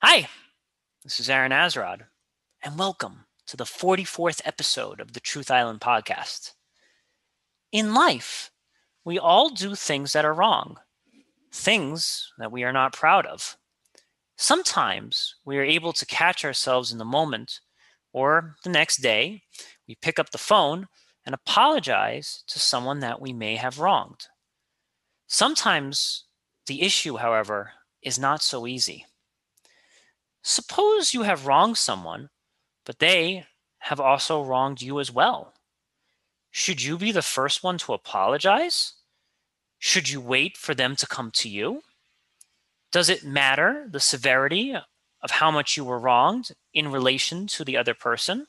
Hi, this is Aaron Azrod, and welcome to the 44th episode of the Truth Island podcast. In life, we all do things that are wrong, things that we are not proud of. Sometimes we are able to catch ourselves in the moment, or the next day, we pick up the phone and apologize to someone that we may have wronged. Sometimes the issue, however, is not so easy. Suppose you have wronged someone, but they have also wronged you as well. Should you be the first one to apologize? Should you wait for them to come to you? Does it matter the severity of how much you were wronged in relation to the other person?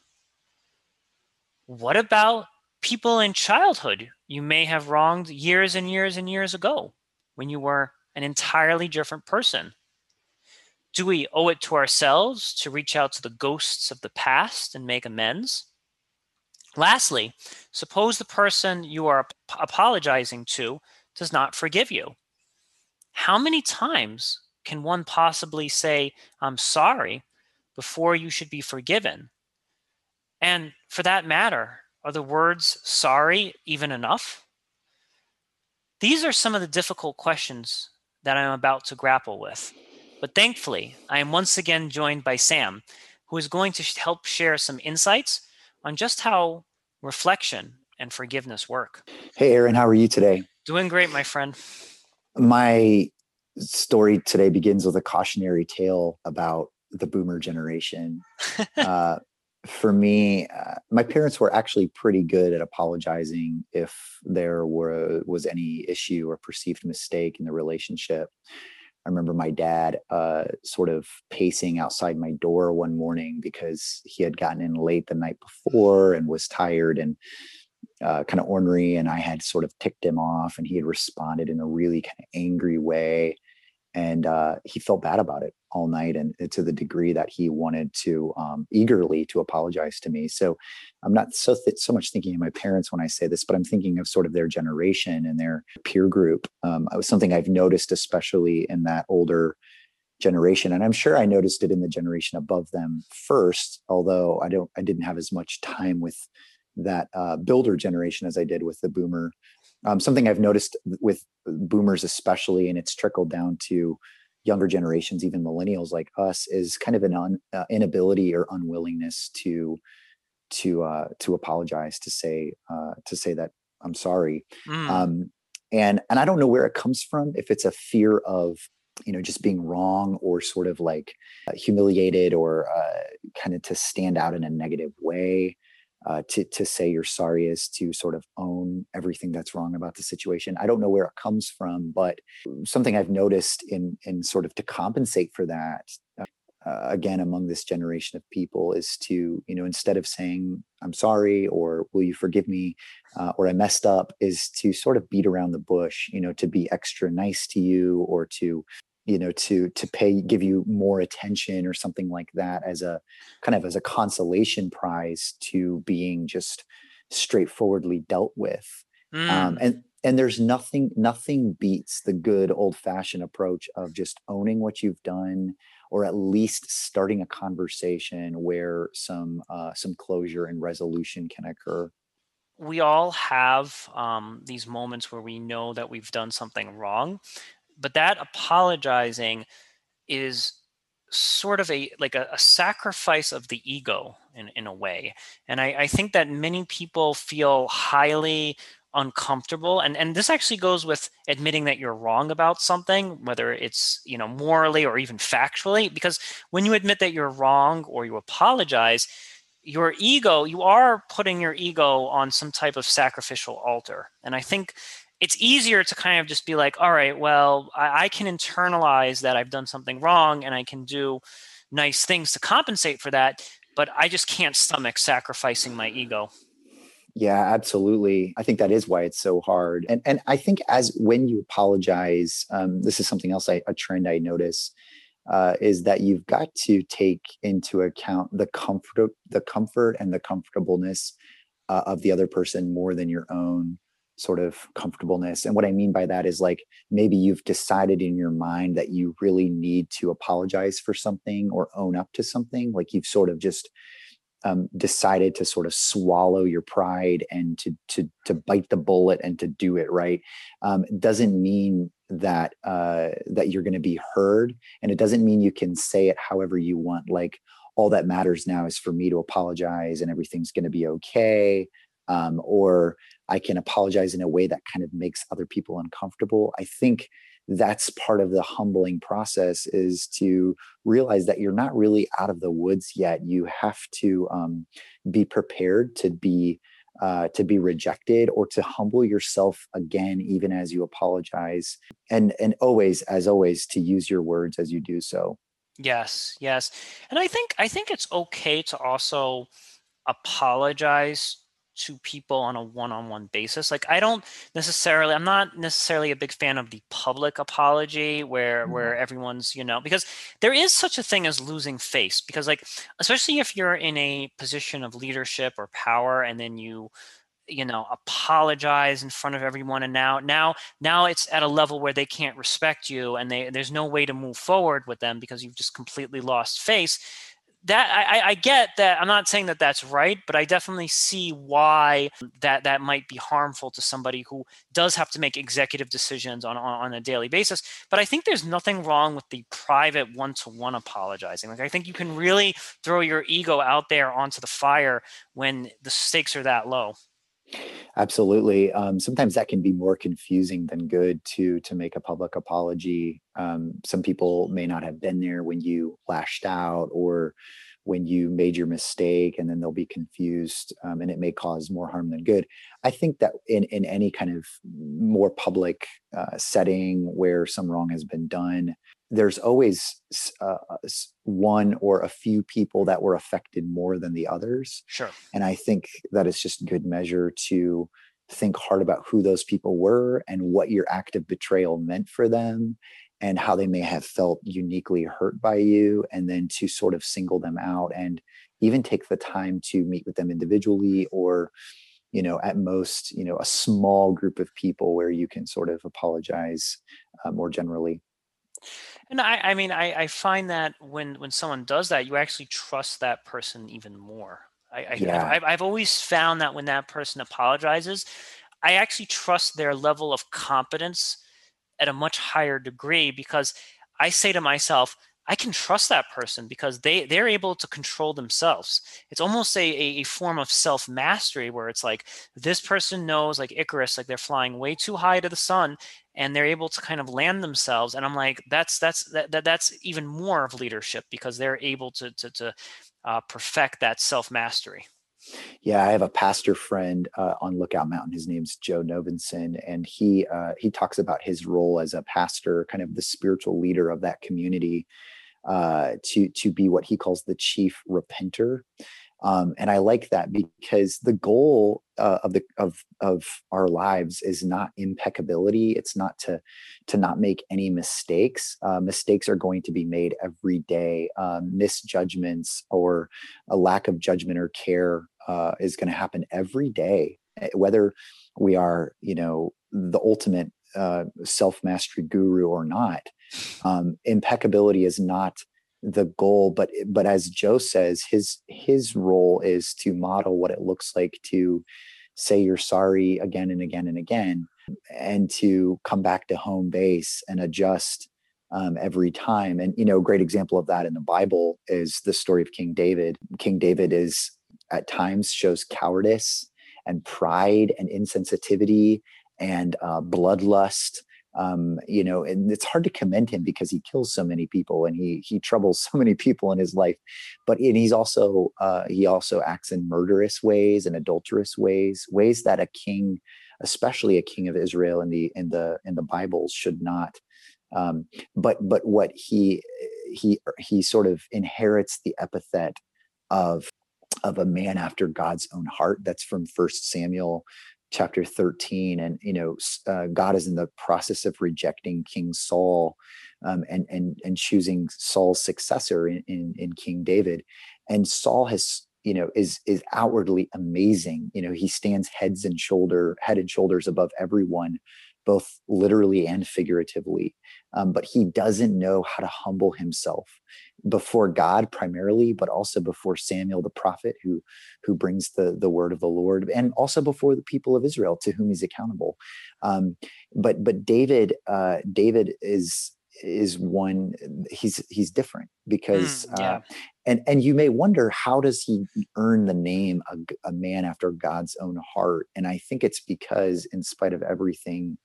What about people in childhood you may have wronged years and years and years ago when you were an entirely different person? Do we owe it to ourselves to reach out to the ghosts of the past and make amends? Lastly, suppose the person you are apologizing to does not forgive you. How many times can one possibly say, I'm sorry, before you should be forgiven? And for that matter, are the words sorry even enough? These are some of the difficult questions that I'm about to grapple with. But thankfully, I am once again joined by Sam, who is going to help share some insights on just how reflection and forgiveness work. Hey, Aaron, how are you today? Doing great, my friend. My story today begins with a cautionary tale about the boomer generation. uh, for me, uh, my parents were actually pretty good at apologizing if there were was any issue or perceived mistake in the relationship. I remember my dad uh, sort of pacing outside my door one morning because he had gotten in late the night before and was tired and uh, kind of ornery. And I had sort of ticked him off, and he had responded in a really kind of angry way and uh, he felt bad about it all night and to the degree that he wanted to um, eagerly to apologize to me. So i'm not so th- so much thinking of my parents when i say this but i'm thinking of sort of their generation and their peer group. Um, it was something i've noticed especially in that older generation and i'm sure i noticed it in the generation above them first although i don't i didn't have as much time with that uh, builder generation as i did with the boomer. Um, something I've noticed with boomers, especially, and it's trickled down to younger generations, even millennials like us, is kind of an un, uh, inability or unwillingness to to uh, to apologize, to say uh, to say that I'm sorry. Mm. Um, and and I don't know where it comes from. If it's a fear of you know just being wrong or sort of like uh, humiliated or uh, kind of to stand out in a negative way uh, to to say you're sorry is to sort of own everything that's wrong about the situation. I don't know where it comes from, but something I've noticed in in sort of to compensate for that. Uh, again among this generation of people is to you know instead of saying i'm sorry or will you forgive me uh, or i messed up is to sort of beat around the bush you know to be extra nice to you or to you know to to pay give you more attention or something like that as a kind of as a consolation prize to being just straightforwardly dealt with um, mm. um, and and there's nothing nothing beats the good old fashioned approach of just owning what you've done or at least starting a conversation where some uh, some closure and resolution can occur we all have um, these moments where we know that we've done something wrong but that apologizing is sort of a like a, a, sacrifice of the ego in, in a way. And I, I think that many people feel highly uncomfortable and and this actually goes with admitting that you're wrong about something whether it's you know morally or even factually because when you admit that you're wrong or you apologize your ego you are putting your ego on some type of sacrificial altar. And i think it's easier to kind of just be like, all right, well, I, I, can internalize that I've done something wrong and I can do nice things to compensate for that, but I just can't stomach sacrificing my ego. Yeah, absolutely. I think that is why it's so hard. And and I think as when you apologize, um, this is something else I, a trend I notice uh, is that you've got to take into account the comfort, the comfort and the comfortableness uh, of the other person more than your own sort of comfortableness. And what I mean by that is like maybe you've decided in your mind that you really need to apologize for something or own up to something. Like you've sort of just um, decided to sort of swallow your pride and to to to bite the bullet and to do it right um, doesn't mean that uh, that you're going to be heard, and it doesn't mean you can say it however you want. Like all that matters now is for me to apologize, and everything's going to be okay. Um, or I can apologize in a way that kind of makes other people uncomfortable. I think that's part of the humbling process is to realize that you're not really out of the woods yet you have to um, be prepared to be uh, to be rejected or to humble yourself again even as you apologize and and always as always to use your words as you do so yes yes and i think i think it's okay to also apologize to people on a one-on-one basis like i don't necessarily i'm not necessarily a big fan of the public apology where mm-hmm. where everyone's you know because there is such a thing as losing face because like especially if you're in a position of leadership or power and then you you know apologize in front of everyone and now now now it's at a level where they can't respect you and they there's no way to move forward with them because you've just completely lost face that I, I get that i'm not saying that that's right but i definitely see why that that might be harmful to somebody who does have to make executive decisions on, on, on a daily basis. But i think there's nothing wrong with the private one-to-one apologizing. Like i think you can really throw your ego out there onto the fire when the stakes are that low Absolutely. Um, sometimes that can be more confusing than good to to make a public apology. Um, some people may not have been there when you lashed out or when you made your mistake, and then they'll be confused, um, and it may cause more harm than good. I think that in in any kind of more public uh, setting where some wrong has been done, there's always uh, one or a few people that were affected more than the others. Sure. And I think that it's just good measure to think hard about who those people were and what your act of betrayal meant for them and how they may have felt uniquely hurt by you and then to sort of single them out and even take the time to meet with them individually or you know at most you know a small group of people where you can sort of apologize uh, more generally and I, I mean, I, I find that when when someone does that, you actually trust that person even more. I, I yeah. I've, I've always found that when that person apologizes, I actually trust their level of competence at a much higher degree because I say to myself, I can trust that person because they they're able to control themselves. It's almost a, a, form of self mastery where it's like this person knows like Icarus, like they're flying way too high to the sun and they're able to kind of land themselves. And I'm like, that's that's that, that that's even more of leadership because they're able to to, to uh, perfect that self mastery. Yeah, I have a pastor friend uh, on Lookout Mountain. His name's Joe Novenson, and he uh, he talks about his role as a pastor, kind of the spiritual leader of that community uh, to to be what he calls the chief repenter. Um, and I like that because the goal uh, of the of of our lives is not impeccability. It's not to to not make any mistakes. Uh, mistakes are going to be made every day. Um, misjudgments or a lack of judgment or care uh, is going to happen every day. Eh, whether we are, you know, the ultimate uh, self mastery guru or not, um, impeccability is not the goal but but as joe says his his role is to model what it looks like to say you're sorry again and again and again and to come back to home base and adjust um, every time. And you know a great example of that in the bible is the story of king david. King david is at times shows cowardice and pride and insensitivity and uh, bloodlust um, you know, and it's hard to commend him because he kills so many people and he he troubles so many people in his life. But and he's also uh, he also acts in murderous ways and adulterous ways, ways that a king, especially a king of Israel in the in the in the Bibles, should not. Um, but but what he he he sort of inherits the epithet of of a man after God's own heart. That's from First Samuel chapter 13 and you know uh, god is in the process of rejecting king saul um, and and and choosing saul's successor in, in, in king david. And saul has you know is is outwardly amazing. You know he stands heads and shoulder head and shoulders above everyone both literally and figuratively. Um, but he doesn't know how to humble himself before god primarily but also before samuel the prophet who who brings the the word of the lord and also before the people of israel to whom he's accountable um, but but david uh, david is is one he's he's different because mm, yeah. uh, and and you may wonder how does he earn the name a, a, man after god's own heart and i think it's because in spite of everything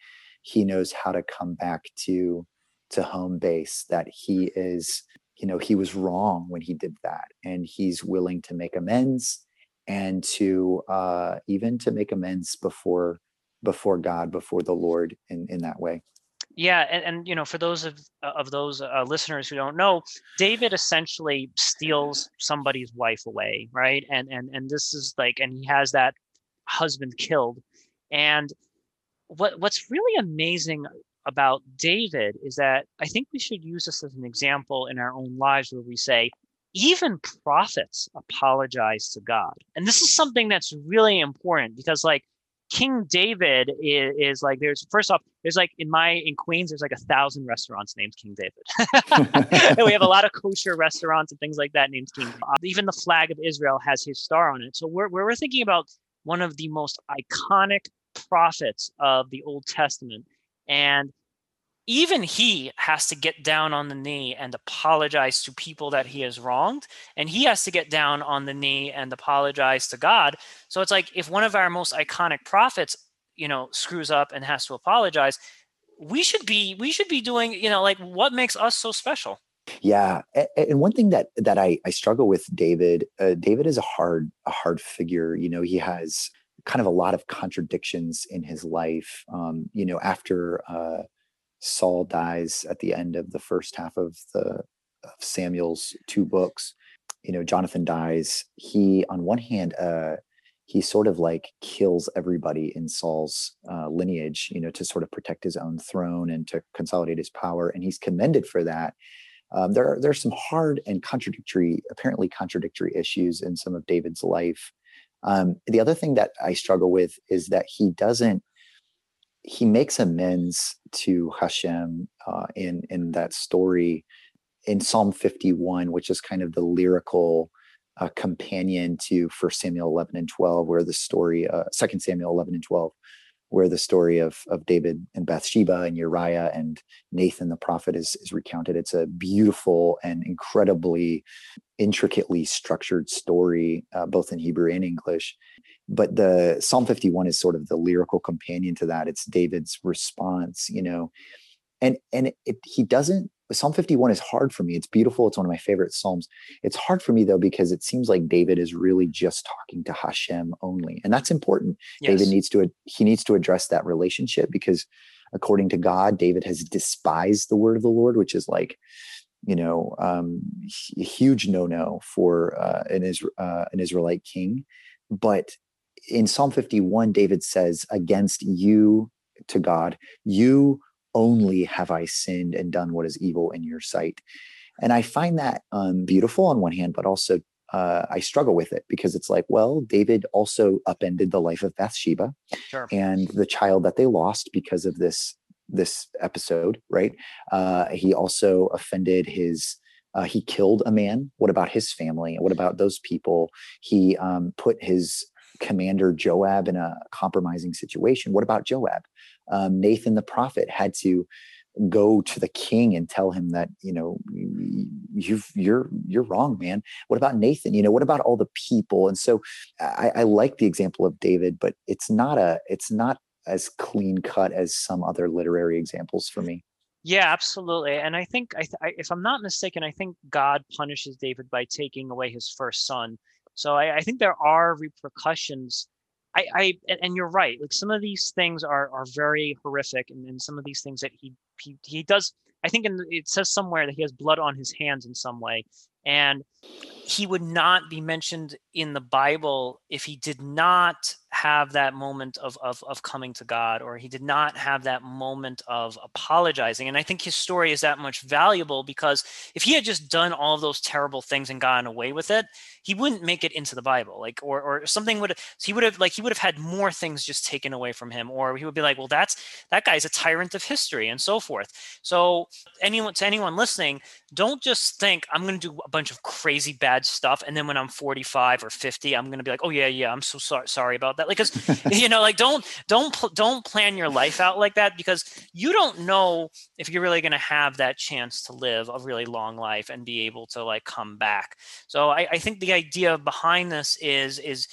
he knows how to come back to to home base that he is you know he was wrong when he did that and he's willing to make amends and to uh even to make amends before before god before the lord in in that way yeah, and, and you know, for those of of those uh, listeners who don't know, David essentially steals somebody's wife away, right? And and and this is like, and he has that husband killed. And what what's really amazing about David is that I think we should use this as an example in our own lives, where we say, even prophets apologize to God, and this is something that's really important because, like King David is, is, like there's first off there's like in my in Queens there's like a thousand restaurants named King David. we have a lot of kosher restaurants and things like that named King. Uh, even the flag of Israel has his star on it. So we're we're thinking about one of the most iconic prophets of the Old Testament, and even he has to get down on the knee and apologize to people that he has wronged and he has to get down on the knee and apologize to god. So it's like if one of our most iconic prophets you know screws up and has to apologize we should be we should be doing you know like what makes us so special. Yeah and one thing that that i i struggle with david uh, david is a hard a hard figure you know he has kind of a lot of contradictions in his life um you know after uh Saul dies at the end of the first half of the of Samuel's two books. You know, Jonathan dies. He, on one hand, uh, he sort of like kills everybody in Saul's uh, lineage, you know, to sort of protect his own throne and to consolidate his power. And he's commended for that. Um, there are there's some hard and contradictory, apparently contradictory issues in some of David's life. Um, the other thing that I struggle with is that he doesn't he makes amends to Hashem uh, in in that story in Psalm 51, which is kind of the lyrical uh, companion to First Samuel 11 and 12, where the story, uh, Second Samuel 11 and 12, where the story of of David and Bathsheba and Uriah and Nathan the prophet is is recounted. It's a beautiful and incredibly intricately structured story, uh, both in Hebrew and English but the psalm 51 is sort of the lyrical companion to that it's david's response you know and and it, he doesn't psalm 51 is hard for me. It's beautiful. It's one of my favorite psalms. It's hard for me though because it seems like david is really just talking to hashem only and that's important. Yes. david needs to he needs to address that relationship because according to god david has despised the word of the lord which is like you know um, a huge no-no for uh, an, Isra- uh, an israelite king. But in Psalm 51, David says, Against you to God, you only have I sinned and done what is evil in your sight. And I find that um, beautiful on one hand, but also uh, I struggle with it because it's like, well, David also upended the life of Bathsheba sure. and the child that they lost because of this this episode, right? Uh, he also offended his. Uh, he killed a man. What about his family? What about those people? He um, put his commander Joab in a compromising situation. What about Joab? Um, Nathan the prophet had to go to the king and tell him that you know you've you're you're wrong man what about nathan you know what about all the people and so I, I like the example of david but it's not a it's not as clean cut as some other literary examples for me yeah, absolutely. And I think, I I, if I'm not mistaken, I think God punishes David by taking away his first son. So I, I think there are repercussions. I, I and you're right. Like some of these things are are very horrific, and, and some of these things that he he he does. I think in, it says somewhere that he has blood on his hands in some way, And he would not be mentioned in the Bible if he did not have that moment of, of, of coming to God or he did not have that moment of apologizing. And I think his story is that much valuable because if he had just done all those terrible things and gotten away with it, he wouldn't make it into the Bible. Like or or something would he would have like he would have had more things just taken away from him, or he would be like, well, that's that guy's a tyrant of history and so forth. So anyone to anyone listening, don't just think I'm gonna do a bunch of crazy bad stuff and then when I'm 45 or 50, I'm gonna be like, oh yeah, yeah, I'm so sorry sorry about that that like because you know like don't don't don't plan your life out like that because you don't know if you're really going to have that chance to live a really long life and be able to like come back. So I, I think the idea behind this is is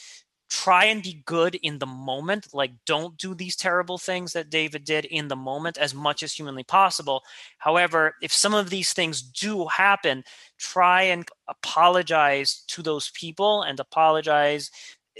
try and be good in the moment. Like don't do these terrible things that david did in the moment as much as humanly possible. However if some of these things do happen try and apologize to those people and apologize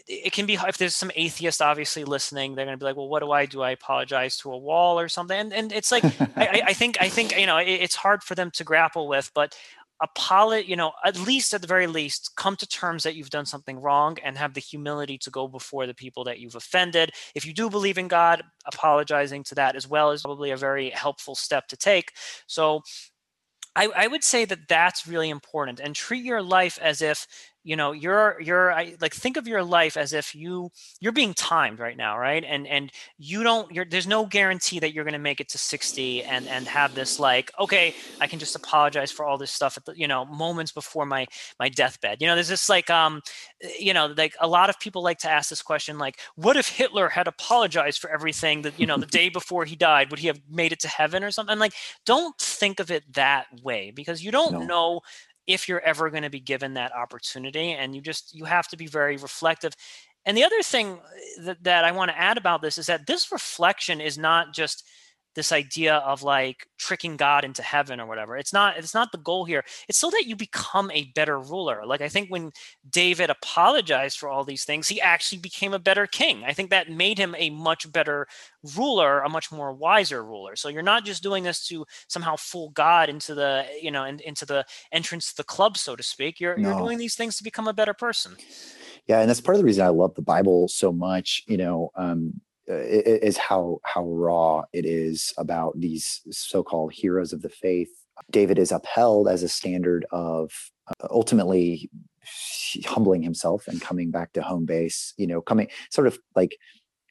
it can be if there's some atheist obviously listening they're going to be like well what do i do? I apologize to a wall or something. And, and it's like I, I, think i think you know it, it's hard for them to grapple with but apologize you know at least at the very least come to terms that you've done something wrong and have the humility to go before the people that you've offended. If you do believe in god apologizing to that as well is probably a very helpful step to take. So I, I, would say that that's really important and treat your life as if you know you're you're I, like think of your life as if you you're being timed right now right? And and you don't you're there's no guarantee that you're going to make it to 60 and and have this like okay i can just apologize for all this stuff at the you know moments before my my deathbed. You know there's this like um you know like a lot of people like to ask this question like what if hitler had apologized for everything that you know the day before he died would he have made it to heaven or something? Like don't think of it that way because you don't no. know if you're ever going to be given that opportunity and you just you have to be very reflective. And the other thing uh, that, that i want to add about this is that this reflection is not just this idea of like tricking god into heaven or whatever. It's not it's not the goal here. It's so that you become a better ruler. Like i think when david apologized for all these things he actually became a better king. I think that made him a much better ruler a much more wiser ruler. So you're not just doing this to somehow fool god into the you know in, into the entrance to the club so to speak. You're no. you're doing these things to become a better person. Yeah and that's part of the reason i love the bible so much you know um is how how raw it is about these so-called heroes of the faith. David is upheld as a standard of uh, ultimately humbling himself and coming back to home base. You know, coming sort of like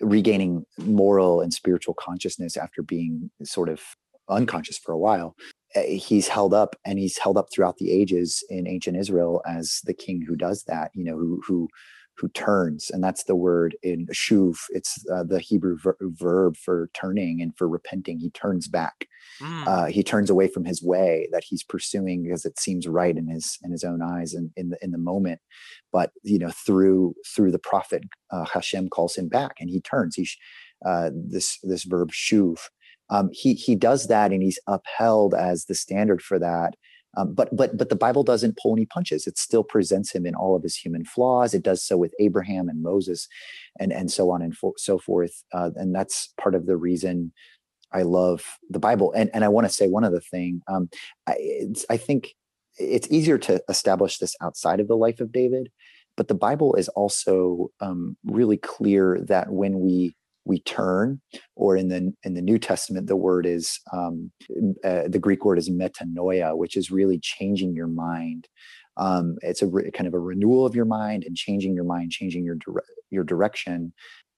regaining moral and spiritual consciousness after being sort of unconscious for a while. Uh, he's held up and he's held up throughout the ages in ancient Israel as the king who does that, you know, who who who turns and that's the word in shuv. It's uh, the hebrew ver- verb for turning and for repenting. He turns back. Mm. uh, he turns away from his way that he's pursuing because it seems right in his in his own eyes and in the in the moment. But you know through through the prophet uh, hashem calls him back and he turns. He uh, this this verb shuv. Um, he he does that and he's upheld as the standard for that um, but but but the Bible doesn't pull any punches. It still presents him in all of his human flaws. It does so with Abraham and Moses, and and so on and for, so forth. Uh, and that's part of the reason I love the Bible. And and I want to say one other thing. Um, I, I think it's easier to establish this outside of the life of David, but the Bible is also um, really clear that when we we turn or in the in the new testament the word is um, uh, the greek word is metanoia which is really changing your mind. Um, it's a re- kind of a renewal of your mind and changing your mind changing your dire- your direction.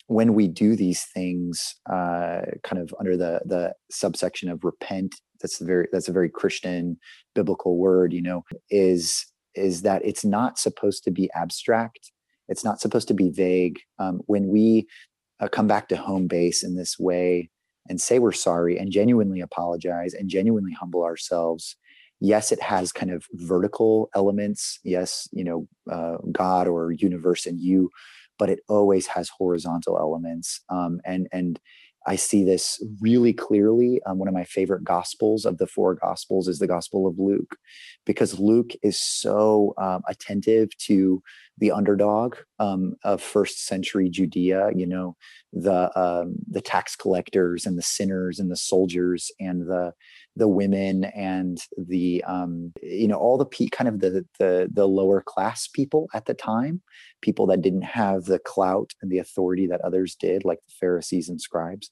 When we do these things uh, kind of under the the subsection of repent that's very that's a very christian biblical word you know is is that it's not supposed to be abstract. It's not supposed to be vague. Um, when we uh, come back to home base in this way and say we're sorry and genuinely apologize and genuinely humble ourselves. Yes it has kind of vertical elements. Yes you know uh, god or universe and you but it always has horizontal elements. Um, and and I see this really clearly. Um, one of my favorite gospels of the four gospels is the Gospel of Luke, because Luke is so um, attentive to the underdog um, of first century Judea. You know, the um, the tax collectors and the sinners and the soldiers and the the women and the um, you know all the pe- kind of the, the the lower class people at the time people that didn't have the clout and the authority that others did like the pharisees and scribes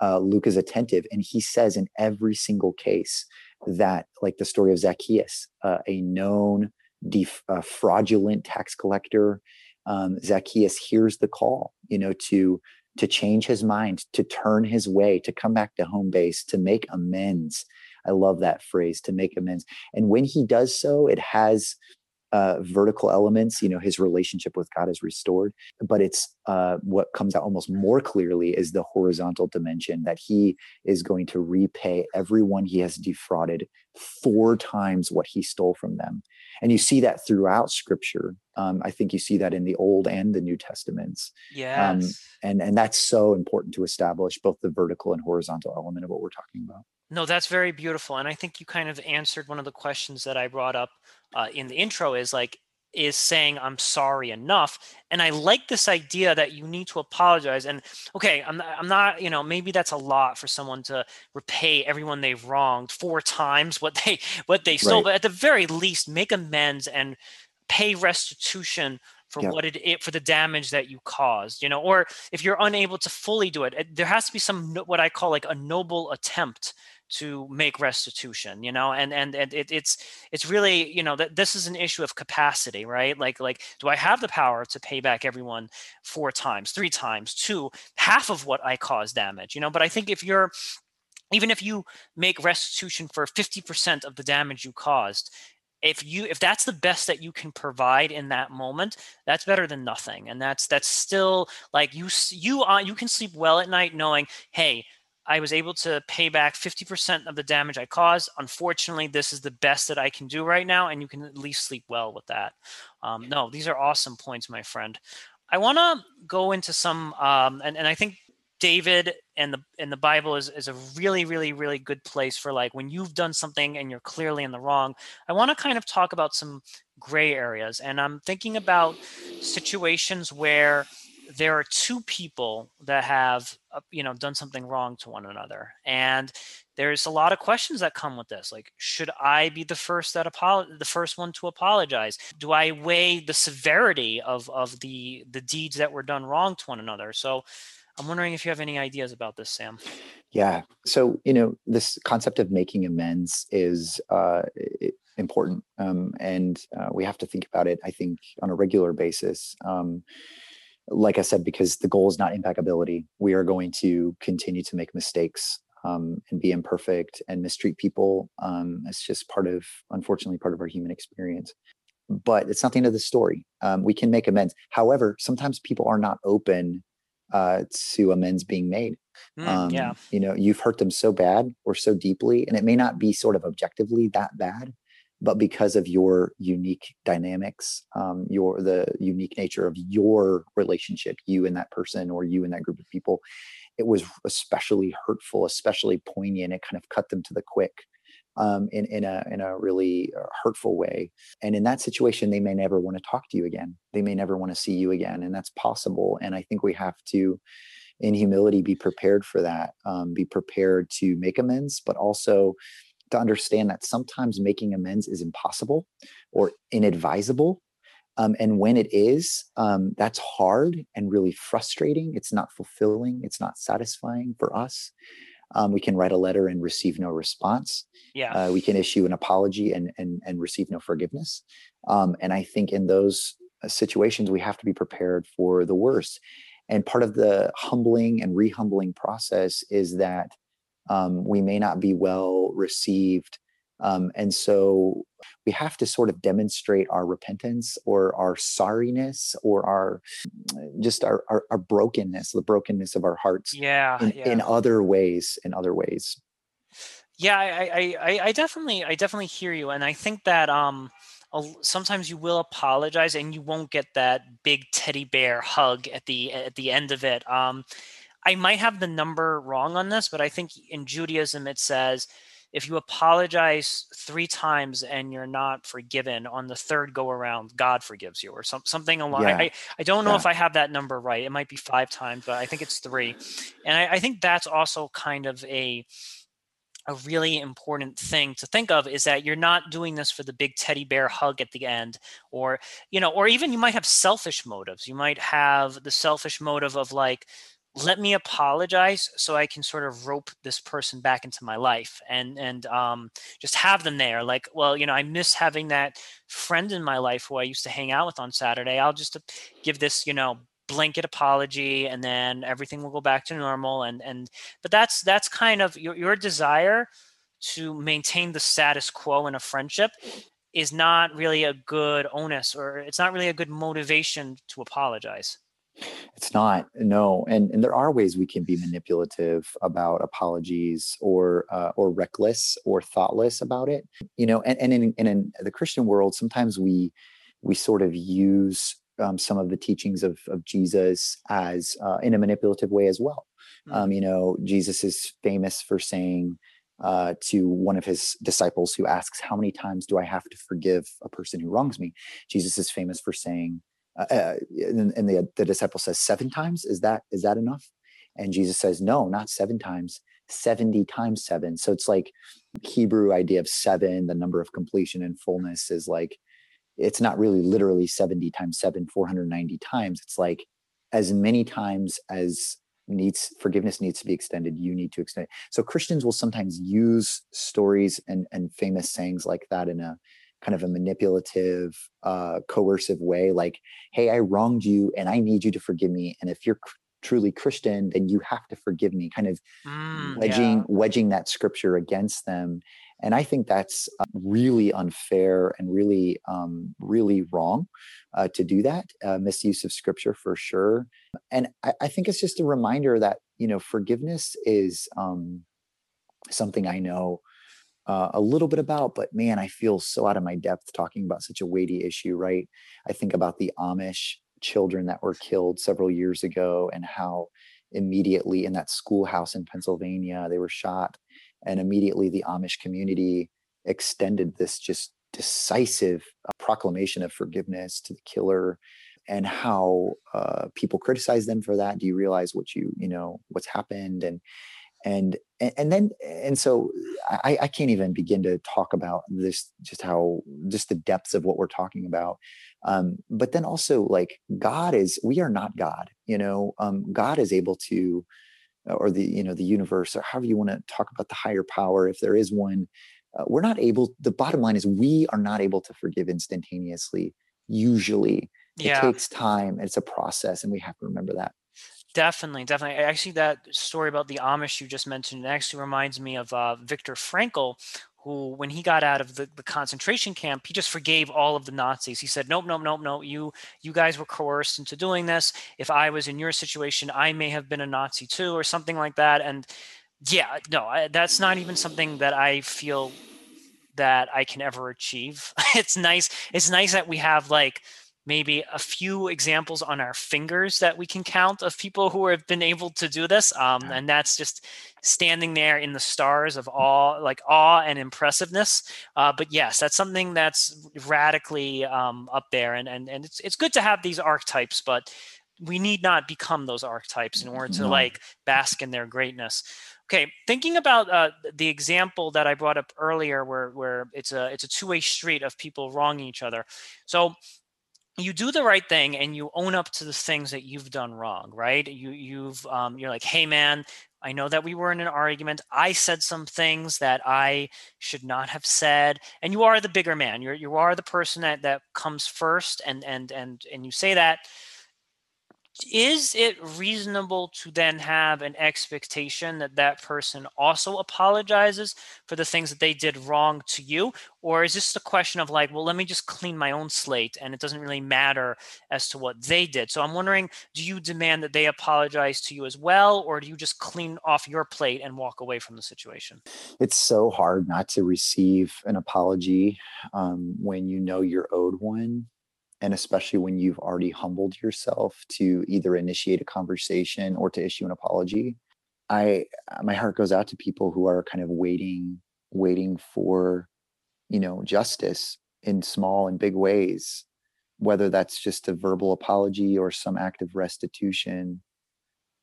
uh, luke is attentive and he says in every single case that like the story of zacchaeus uh, a known def- uh, fraudulent tax collector um, zacchaeus hears the call you know to to change his mind, to turn his way, to come back to home base, to make amends. I love that phrase, to make amends. And when he does so, it has uh, vertical elements. You know, his relationship with God is restored, but it's uh, what comes out almost more clearly is the horizontal dimension that he is going to repay everyone he has defrauded four times what he stole from them. And you see that throughout Scripture. Um, I think you see that in the Old and the New Testaments. Yeah. Um, and and that's so important to establish both the vertical and horizontal element of what we're talking about. No, that's very beautiful, and I think you kind of answered one of the questions that I brought up uh, in the intro. Is like, is saying I'm sorry enough? And I like this idea that you need to apologize. And okay, I'm not, I'm not, you know, maybe that's a lot for someone to repay everyone they've wronged four times what they what they stole, right. but at the very least, make amends and pay restitution for yep. what it, it, for the damage that you caused you know or if you're unable to fully do it, it there has to be some what i call like a noble attempt to make restitution you know and and, and it, it's it's really you know that this is an issue of capacity right? Like like do i have the power to pay back everyone four times three times two half of what i caused damage you know? But i think if you're even if you make restitution for 50% of the damage you caused if you if that's the best that you can provide in that moment that's better than nothing. And that's that's still like you you uh, you can sleep well at night knowing hey I was able to pay back 50% of the damage I caused. Unfortunately, this is the best that I can do right now, and you can at least sleep well with that. Um, no, these are awesome points, my friend. I want to go into some, um, and, and I think David and the and the Bible is, is a really, really, really good place for like when you've done something and you're clearly in the wrong. I want to kind of talk about some gray areas, and I'm thinking about situations where there are two people that have uh, you know done something wrong to one another and there's a lot of questions that come with this like should i be the first that apolo- the first one to apologize? Do i weigh the severity of of the the deeds that were done wrong to one another? So i'm wondering if you have any ideas about this sam. Yeah so you know this concept of making amends is uh, important um, and uh, we have to think about it i think on a regular basis um, like I said, because the goal is not impeccability, we are going to continue to make mistakes um, and be imperfect and mistreat people. Um, it's just part of, unfortunately, part of our human experience. But it's not the end of the story. Um, we can make amends. However, sometimes people are not open uh, to amends being made. Mm, yeah. You know, you've hurt them so bad or so deeply, and it may not be sort of objectively that bad, but because of your unique dynamics um, your the unique nature of your relationship you and that person or you and that group of people it was especially hurtful especially poignant it kind of cut them to the quick um, in, in a in a really uh, hurtful way. And in that situation they may never want to talk to you again. They may never want to see you again and that's possible. And i think we have to in humility be prepared for that um, be prepared to make amends but also to understand that sometimes making amends is impossible or inadvisable. Um, and when it is, um, that's hard and really frustrating. It's not fulfilling. It's not satisfying for us. Um, we can write a letter and receive no response. Yeah. Uh, we can issue an apology and and and receive no forgiveness. Um, and I think in those uh, situations, we have to be prepared for the worst. And part of the humbling and rehumbling process is that um, we may not be well received. Um, and so we have to sort of demonstrate our repentance or our sorriness or our just our, our, our brokenness, the brokenness of our hearts. Yeah in, yeah. in other ways, in other ways. Yeah, I, I, I definitely, I definitely hear you. And I think that, um, sometimes you will apologize and you won't get that big teddy bear hug at the at the end of it um I might have the number wrong on this, but I think in Judaism it says if you apologize three times and you're not forgiven on the third go around, God forgives you or some, something along. Yeah. I, I don't know yeah. if I have that number right. It might be five times, but I think it's three. And I, I think that's also kind of a a really important thing to think of is that you're not doing this for the big teddy bear hug at the end or you know or even you might have selfish motives you might have the selfish motive of like let me apologize so i can sort of rope this person back into my life and and um, just have them there like well you know i miss having that friend in my life who i used to hang out with on saturday. I'll just give this you know blanket apology and then everything will go back to normal and and but that's that's kind of your, your desire to maintain the status quo in a friendship is not really a good onus or it's not really a good motivation to apologize it's not no and and there are ways we can be manipulative about apologies or uh, or reckless or thoughtless about it you know and, and in, and in the christian world sometimes we we sort of use um, some of the teachings of, of Jesus as uh, in a manipulative way as well. Um, you know, Jesus is famous for saying uh, to one of his disciples who asks, "How many times do I have to forgive a person who wrongs me?" Jesus is famous for saying, uh, uh and, and the the disciple says, seven times. Is that is that enough?" And Jesus says, "No, not seven times." 70 times seven. So it's like Hebrew idea of seven, the number of completion and fullness is like it's not really literally 70 times 7 490 times it's like as many times as needs forgiveness needs to be extended you need to extend it. so christians will sometimes use stories and and famous sayings like that in a kind of a manipulative uh coercive way like hey i wronged you and i need you to forgive me and if you're cr- truly christian then you have to forgive me kind of mm, wedging yeah. wedging that scripture against them and I think that's uh, really unfair and really, um, really wrong uh, to do that. Uh, misuse of scripture for sure. And I, I, think it's just a reminder that, you know, forgiveness is um, something I know uh, a little bit about, but man, I feel so out of my depth talking about such a weighty issue, right? I think about the Amish children that were killed several years ago and how immediately in that schoolhouse in Pennsylvania, they were shot and immediately the Amish community extended this just decisive uh, proclamation of forgiveness to the killer and how uh, people criticize them for that do you realize what you you know what's happened and and and then and so I, I can't even begin to talk about this just how just the depths of what we're talking about. Um, but then also like god is we are not god you know? Um, god is able to or the you know the universe or however you want to talk about the higher power if there is one uh, we're not able the bottom line is we are not able to forgive instantaneously usually. Yeah. it takes time it's a process and we have to remember that definitely definitely I actually that story about the amish you just mentioned actually reminds me of uh, viktor frankl who, when he got out of the, the concentration camp, he just forgave all of the Nazis. He said, "Nope, nope, nope, nope. You, you guys were coerced into doing this. If I was in your situation, I may have been a Nazi too, or something like that." And yeah, no, I, that's not even something that I feel that I can ever achieve. it's nice. It's nice that we have like maybe a few examples on our fingers that we can count of people who have been able to do this um, and that's just standing there in the stars of awe like awe and impressiveness. Uh, but yes that's something that's radically um, up there and, and and it's, it's good to have these archetypes but we need not become those archetypes in order to no. like bask in their greatness. Okay thinking about uh, the example that i brought up earlier where where it's a it's a two-way street of people wronging each other. So you do the right thing and you own up to the things that you've done wrong right? You you've um, you're like hey man i know that we were in an argument. I said some things that i should not have said. And you are the bigger man. You're you are the person that that comes first and and and and you say that is it reasonable to then have an expectation that that person also apologizes for the things that they did wrong to you? Or is this a question of like well let me just clean my own slate and it doesn't really matter as to what they did. So i'm wondering do you demand that they apologize to you as well or do you just clean off your plate and walk away from the situation? It's so hard not to receive an apology um, when you know you're owed one and especially when you've already humbled yourself to either initiate a conversation or to issue an apology i my heart goes out to people who are kind of waiting waiting for you know justice in small and big ways whether that's just a verbal apology or some act of restitution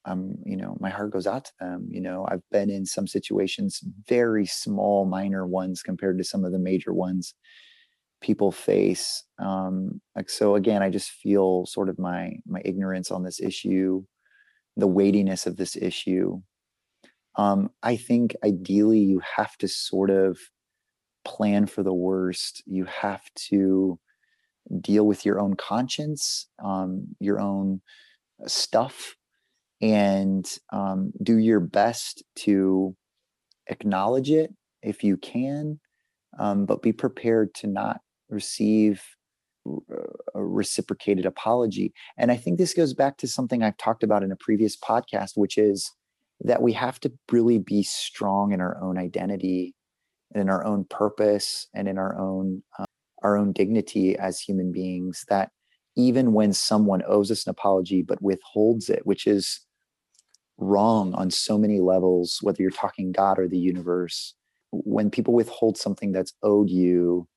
um, you know, my heart goes out to them. You know, I've been in some situations, very small, minor ones compared to some of the major ones people face. Um, like so, again, I just feel sort of my my ignorance on this issue, the weightiness of this issue. Um, I think ideally you have to sort of plan for the worst. You have to deal with your own conscience, um, your own stuff, and um, do your best to acknowledge it if you can, um, but be prepared to not receive a reciprocated apology. And I think this goes back to something I've talked about in a previous podcast, which is that we have to really be strong in our own identity and in our own purpose and in our own um, our own dignity as human beings that even when someone owes us an apology but withholds it which is wrong on so many levels whether you're talking god or the universe when people withhold something that's owed you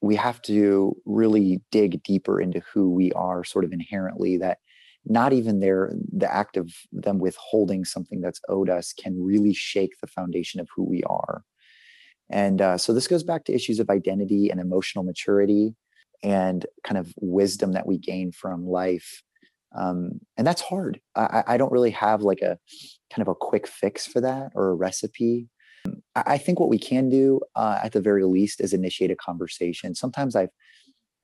we have to really dig deeper into who we are sort of inherently that not even their the act of them withholding something that's owed us can really shake the foundation of who we are and uh, so this goes back to issues of identity and emotional maturity and kind of wisdom that we gain from life. Um, and that's hard. I, I, don't really have like a kind of a quick fix for that or a recipe. I, think what we can do uh, at the very least is initiate a conversation. Sometimes I've,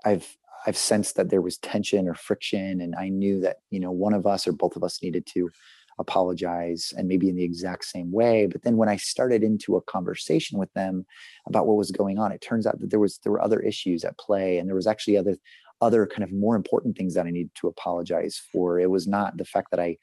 I've, I've sensed that there was tension or friction, and I knew that you know one of us or both of us needed to apologize and maybe in the exact same way. But then when i started into a conversation with them about what was going on it turns out that there was there were other issues at play and there was actually other other kind of more important things that i needed to apologize for. It was not the fact that i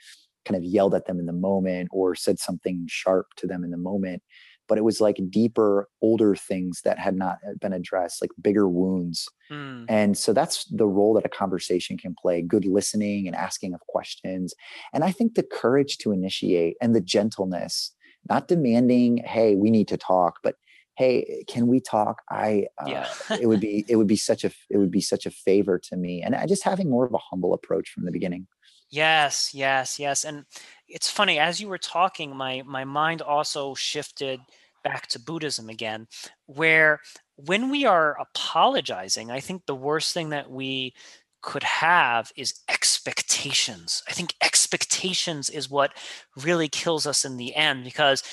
kind of yelled at them in the moment or said something sharp to them in the moment but it was like deeper older things that had not uh, been addressed like bigger wounds. Mm. and so that's the role that a conversation can play good listening and asking of questions. And i think the courage to initiate and the gentleness not demanding hey we need to talk but hey can we talk? I uh, yeah. it would be it would be such a it would be such a favor to me. And I just having more of a humble approach from the beginning. Yes yes yes. And it's funny as you were talking my my mind also shifted back to Buddhism again, where when we are apologizing, I think the worst thing that we could have is expectations. I think expectations is what really kills us in the end because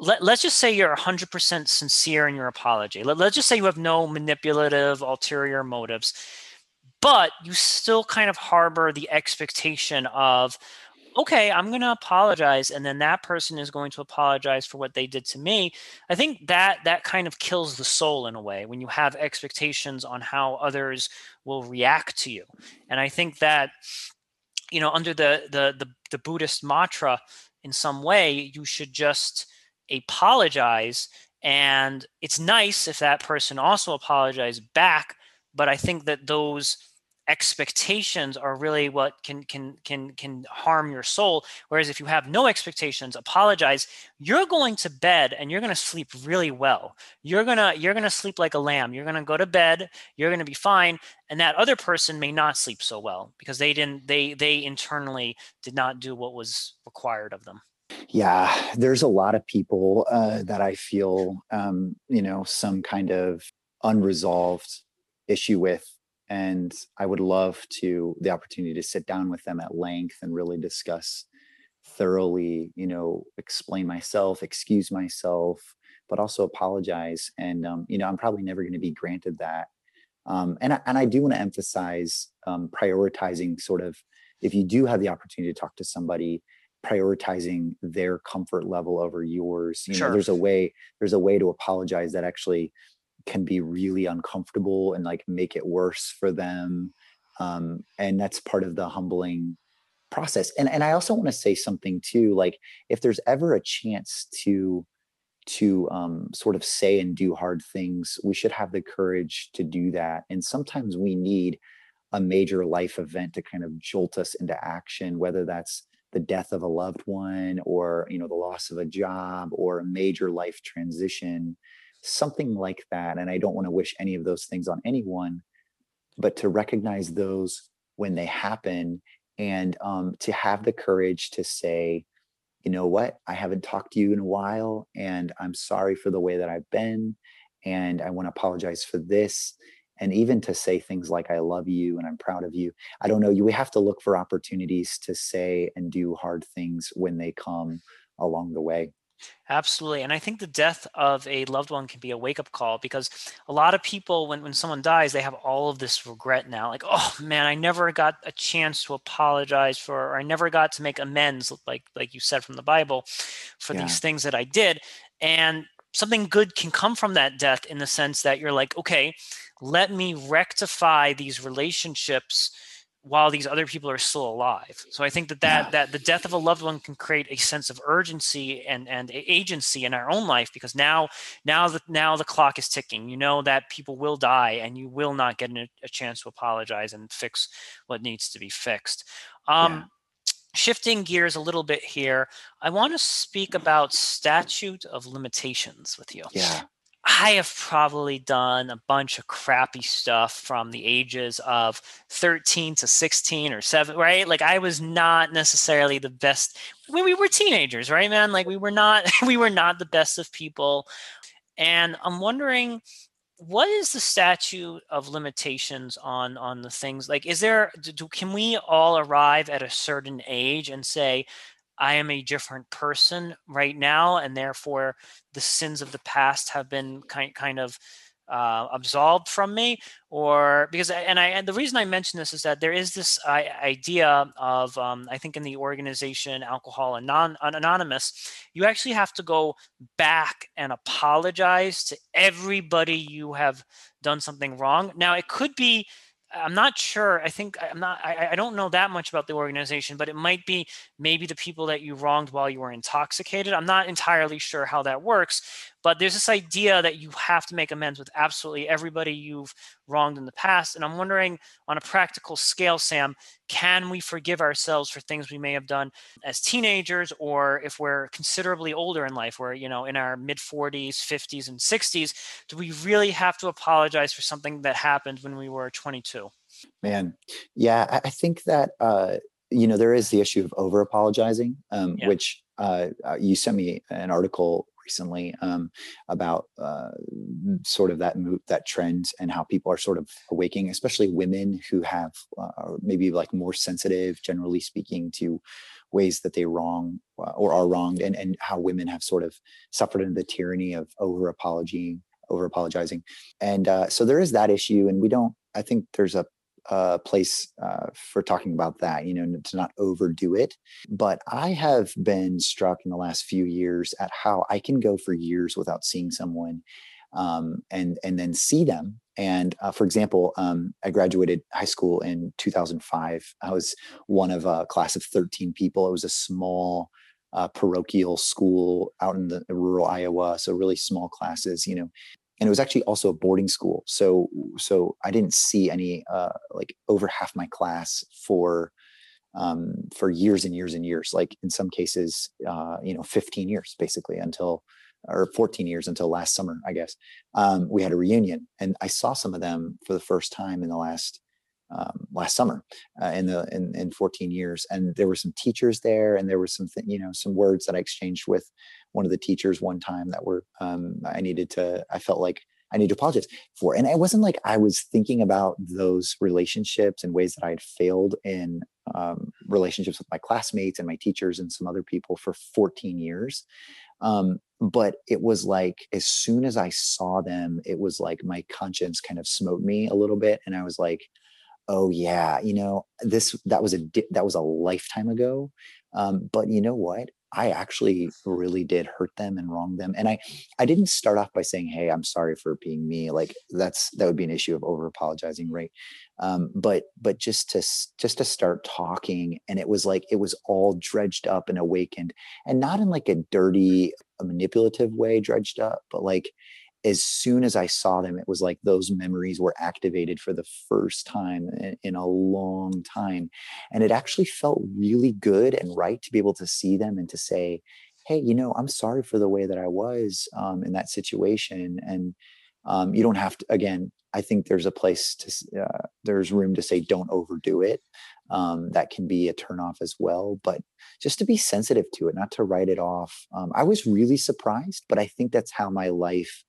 let, let's just say you're 100% sincere in your apology. Let, let's just say you have no manipulative, ulterior motives, but you still kind of harbor the expectation of, okay, I'm going to apologize and then that person is going to apologize for what they did to me. I think that that kind of kills the soul in a way when you have expectations on how others will react to you. And I think that you know under the the the, the Buddhist mantra in some way you should just apologize and it's nice if that person also apologizes back but i think that those expectations are really what can can can can harm your soul. Whereas if you have no expectations apologize you're going to bed and you're going to sleep really well. You're going to you're going to sleep like a lamb. You're going to go to bed you're going to be fine and that other person may not sleep so well because they didn't they they internally did not do what was required of them. Yeah there's a lot of people uh, that i feel um, you know some kind of unresolved issue with and i would love to the opportunity to sit down with them at length and really discuss thoroughly you know explain myself excuse myself but also apologize. And um, you know i'm probably never going to be granted that. Um, and, I, and i do want to emphasize um, prioritizing sort of if you do have the opportunity to talk to somebody prioritizing their comfort level over yours. You sure. know there's a way there's a way to apologize that actually can be really uncomfortable and like make it worse for them um, and that's part of the humbling process. And and i also want to say something too like if there's ever a chance to to um, sort of say and do hard things we should have the courage to do that. And sometimes we need a major life event to kind of jolt us into action whether that's the death of a loved one or you know the loss of a job or a major life transition something like that. And I don't want to wish any of those things on anyone, but to recognize those when they happen and um, to have the courage to say you know what i haven't talked to you in a while and i'm sorry for the way that i've been and i want to apologize for this and even to say things like i love you and i'm proud of you i don't know you we have to look for opportunities to say and do hard things when they come along the way Absolutely. And I think the death of a loved one can be a wake up call because a lot of people, when, when someone dies, they have all of this regret now. Like, oh man, I never got a chance to apologize for, or I never got to make amends, like like you said from the Bible, for yeah. these things that I did. And something good can come from that death in the sense that you're like, okay, let me rectify these relationships while these other people are still alive. So I think that that, yeah. that the death of a loved one can create a sense of urgency and and agency in our own life because now now the now the clock is ticking. You know that people will die and you will not get a, a chance to apologize and fix what needs to be fixed. Um, yeah. Shifting gears a little bit here, I want to speak about statute of limitations with you. Yeah. I have probably done a bunch of crappy stuff from the ages of 13 to 16 or 7, right? Like I was not necessarily the best when we were teenagers, right, man? Like we were not we were not the best of people. And I'm wondering what is the statute of limitations on on the things like is there do, can we all arrive at a certain age and say I am a different person right now, and therefore the sins of the past have been kind kind of uh, absolved from me, or because and I and the reason I mention this is that there is this idea of um, I think in the organization Alcohol Anon- Anonymous, you actually have to go back and apologize to everybody you have done something wrong. Now it could be I'm not sure. I think I'm not. I, I don't know that much about the organization, but it might be maybe the people that you wronged while you were intoxicated. I'm not entirely sure how that works, but there's this idea that you have to make amends with absolutely everybody you've wronged in the past. And I'm wondering, on a practical scale, Sam, can we forgive ourselves for things we may have done as teenagers, or if we're considerably older in life, where you know in our mid 40s, 50s, and 60s, do we really have to apologize for something that happened when we were 22? Man, yeah, I think that. Uh you know there is the issue of over apologizing um, yeah. which uh, uh, you sent me an article recently um, about uh, sort of that move, that trend and how people are sort of awaking, especially women who have uh, maybe like more sensitive, generally speaking, to ways that they wrong uh, or are wronged, and and how women have sort of suffered under the tyranny of over apologizing, over apologizing, and uh, so there is that issue, and we don't. I think there's a uh, place uh, for talking about that, you know, to not overdo it. But I have been struck in the last few years at how I can go for years without seeing someone um, and and then see them. And uh, for example, um, I graduated high school in 2005. I was one of a class of 13 people. It was a small uh, parochial school out in the rural Iowa, so really small classes, you know and it was actually also a boarding school. So so i didn't see any uh, like over half my class for um, for years and years and years like in some cases uh, you know 15 years basically until or 14 years until last summer i guess. Um, we had a reunion and i saw some of them for the first time in the last um, last summer uh, in the in, in 14 years. And there were some teachers there and there were some th- you know some words that i exchanged with one of the teachers one time that were um, i needed to i felt like i need to apologize for. And it wasn't like i was thinking about those relationships and ways that i had failed in um, relationships with my classmates and my teachers and some other people for 14 years. Um, but it was like as soon as i saw them it was like my conscience kind of smote me a little bit and i was like oh yeah you know this that was a that was a lifetime ago. Um, but you know what i actually really did hurt them and wrong them and i i didn't start off by saying hey i'm sorry for being me like that's that would be an issue of over apologizing right? Um, but but just to just to start talking and it was like it was all dredged up and awakened and not in like a dirty manipulative way dredged up but like as soon as I saw them, it was like those memories were activated for the first time in, in, a long time. And it actually felt really good and right to be able to see them and to say, hey, you know, I'm sorry for the way that I was um, in that situation. And Um, you don't have to. Again, I think there's a place to uh, there's room to say don't overdo it. Um, that can be a turnoff as well, but just to be sensitive to it, not to write it off. Um, I was really surprised, but I think that's how my life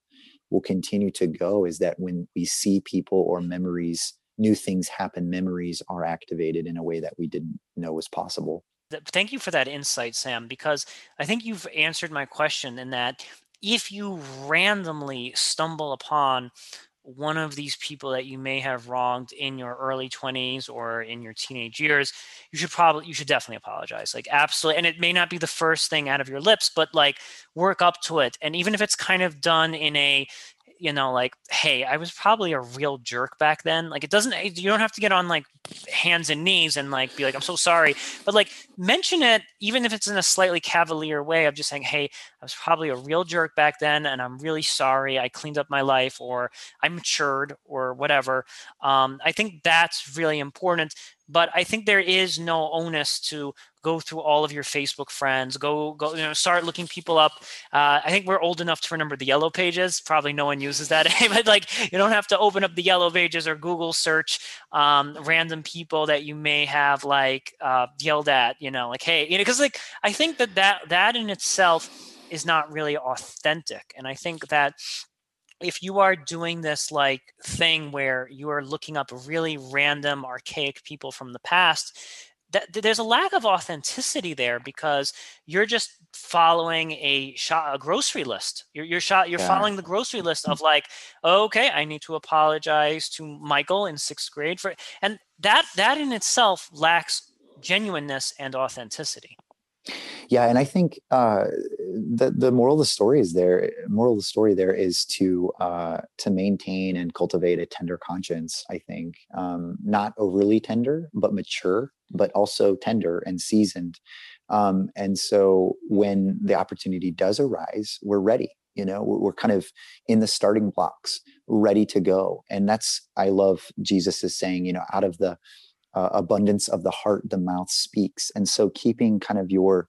will continue to go. Is that when we see people or memories, new things happen, memories are activated in a way that we didn't know was possible. Thank you for that insight, Sam, because I think you've answered my question in that if you randomly stumble upon one of these people that you may have wronged in your early 20s or in your teenage years you should probably you should definitely apologize like absolutely and it may not be the first thing out of your lips but like work up to it and even if it's kind of done in a you know, like, hey, I was probably a real jerk back then. Like, it doesn't, you don't have to get on like hands and knees and like be like, I'm so sorry, but like mention it, even if it's in a slightly cavalier way of just saying, hey, I was probably a real jerk back then and I'm really sorry. I cleaned up my life or I matured or whatever. Um, I think that's really important but I think there is no onus to go through all of your Facebook friends. Go, go, you know, start looking people up. Uh, I think we're old enough to remember the yellow pages. Probably no one uses that, but like you don't have to open up the yellow pages or Google search um, random people that you may have like uh, yelled at. You know, like hey, you know, because like I think that that that in itself is not really authentic, and I think that if you are doing this like thing where you are looking up really random archaic people from the past that there's a lack of authenticity there because you're just following a a grocery list you're you're shot you're yeah. following the grocery list of like okay i need to apologize to michael in sixth grade for and that that in itself lacks genuineness and authenticity yeah, and I think uh, the the moral of the story is there. Moral of the story there is to uh, to maintain and cultivate a tender conscience. I think um, not overly tender, but mature, but also tender and seasoned. Um, and so when the opportunity does arise, we're ready. You know, we're kind of in the starting blocks, ready to go. And that's I love Jesus is saying, you know, out of the uh, abundance of the heart the mouth speaks. And so keeping kind of your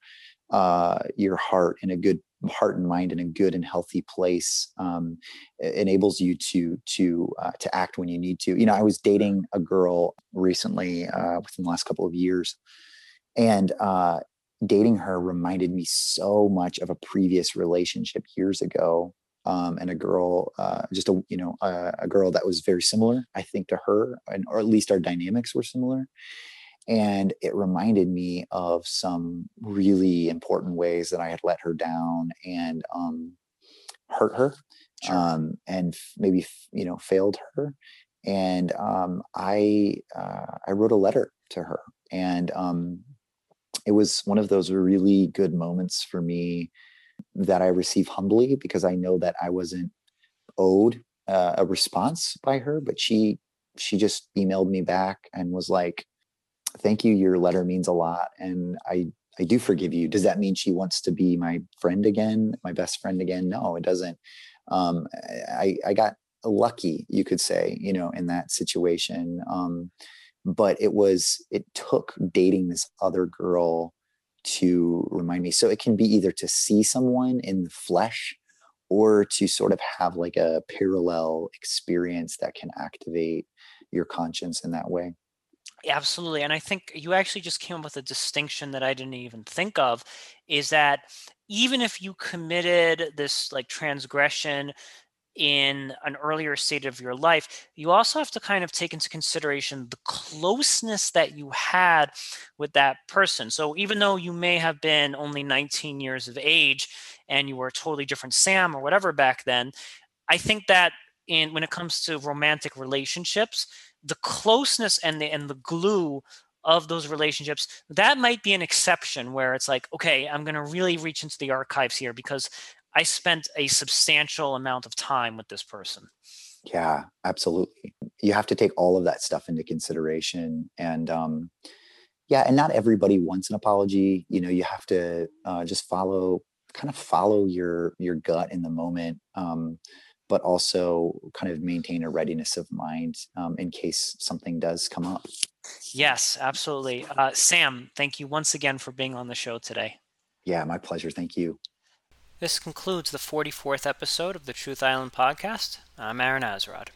uh, your heart in a good heart and mind in a good and healthy place um, enables you to to uh, to act when you need to. You know i was dating a girl recently uh, within the last couple of years and uh, dating her reminded me so much of a previous relationship years ago um, and a girl, uh, just a you know a, a, girl that was very similar, I think, to her, and or at least our dynamics were similar. And it reminded me of some really important ways that I had let her down and um, hurt her, sure. um, and maybe you know failed her. And um, I uh, I wrote a letter to her, and um, it was one of those really good moments for me that I receive humbly because I know that I wasn't owed uh, a response by her, but she she just emailed me back and was like, "Thank you, your letter means a lot, and I I do forgive you." Does that mean she wants to be my friend again, my best friend again? No, it doesn't. Um, I I got lucky, you could say, you know, in that situation. Um, but it was it took dating this other girl to remind me. So it can be either to see someone in the flesh or to sort of have like a parallel experience that can activate your conscience in that way. Absolutely. And I think you actually just came up with a distinction that I didn't even think of is that even if you committed this like transgression in an earlier state of your life, you also have to kind of take into consideration the closeness that you had with that person. So even though you may have been only 19 years of age and you were a totally different Sam or whatever back then, I think that in when it comes to romantic relationships, the closeness and the and the glue of those relationships that might be an exception where it's like okay i'm going to really reach into the archives here because I spent a substantial amount of time with this person. Yeah, absolutely. You have to take all of that stuff into consideration. And um, yeah, and not everybody wants an apology. You know, you have to uh, just follow, kind of follow your your gut in the moment, um, but also kind of maintain a readiness of mind um, in case something does come up. Yes, absolutely. Uh, Sam, thank you once again for being on the show today. Yeah, my pleasure. Thank you. This concludes the 44th episode of the Truth Island podcast. I'm Aaron Azrod.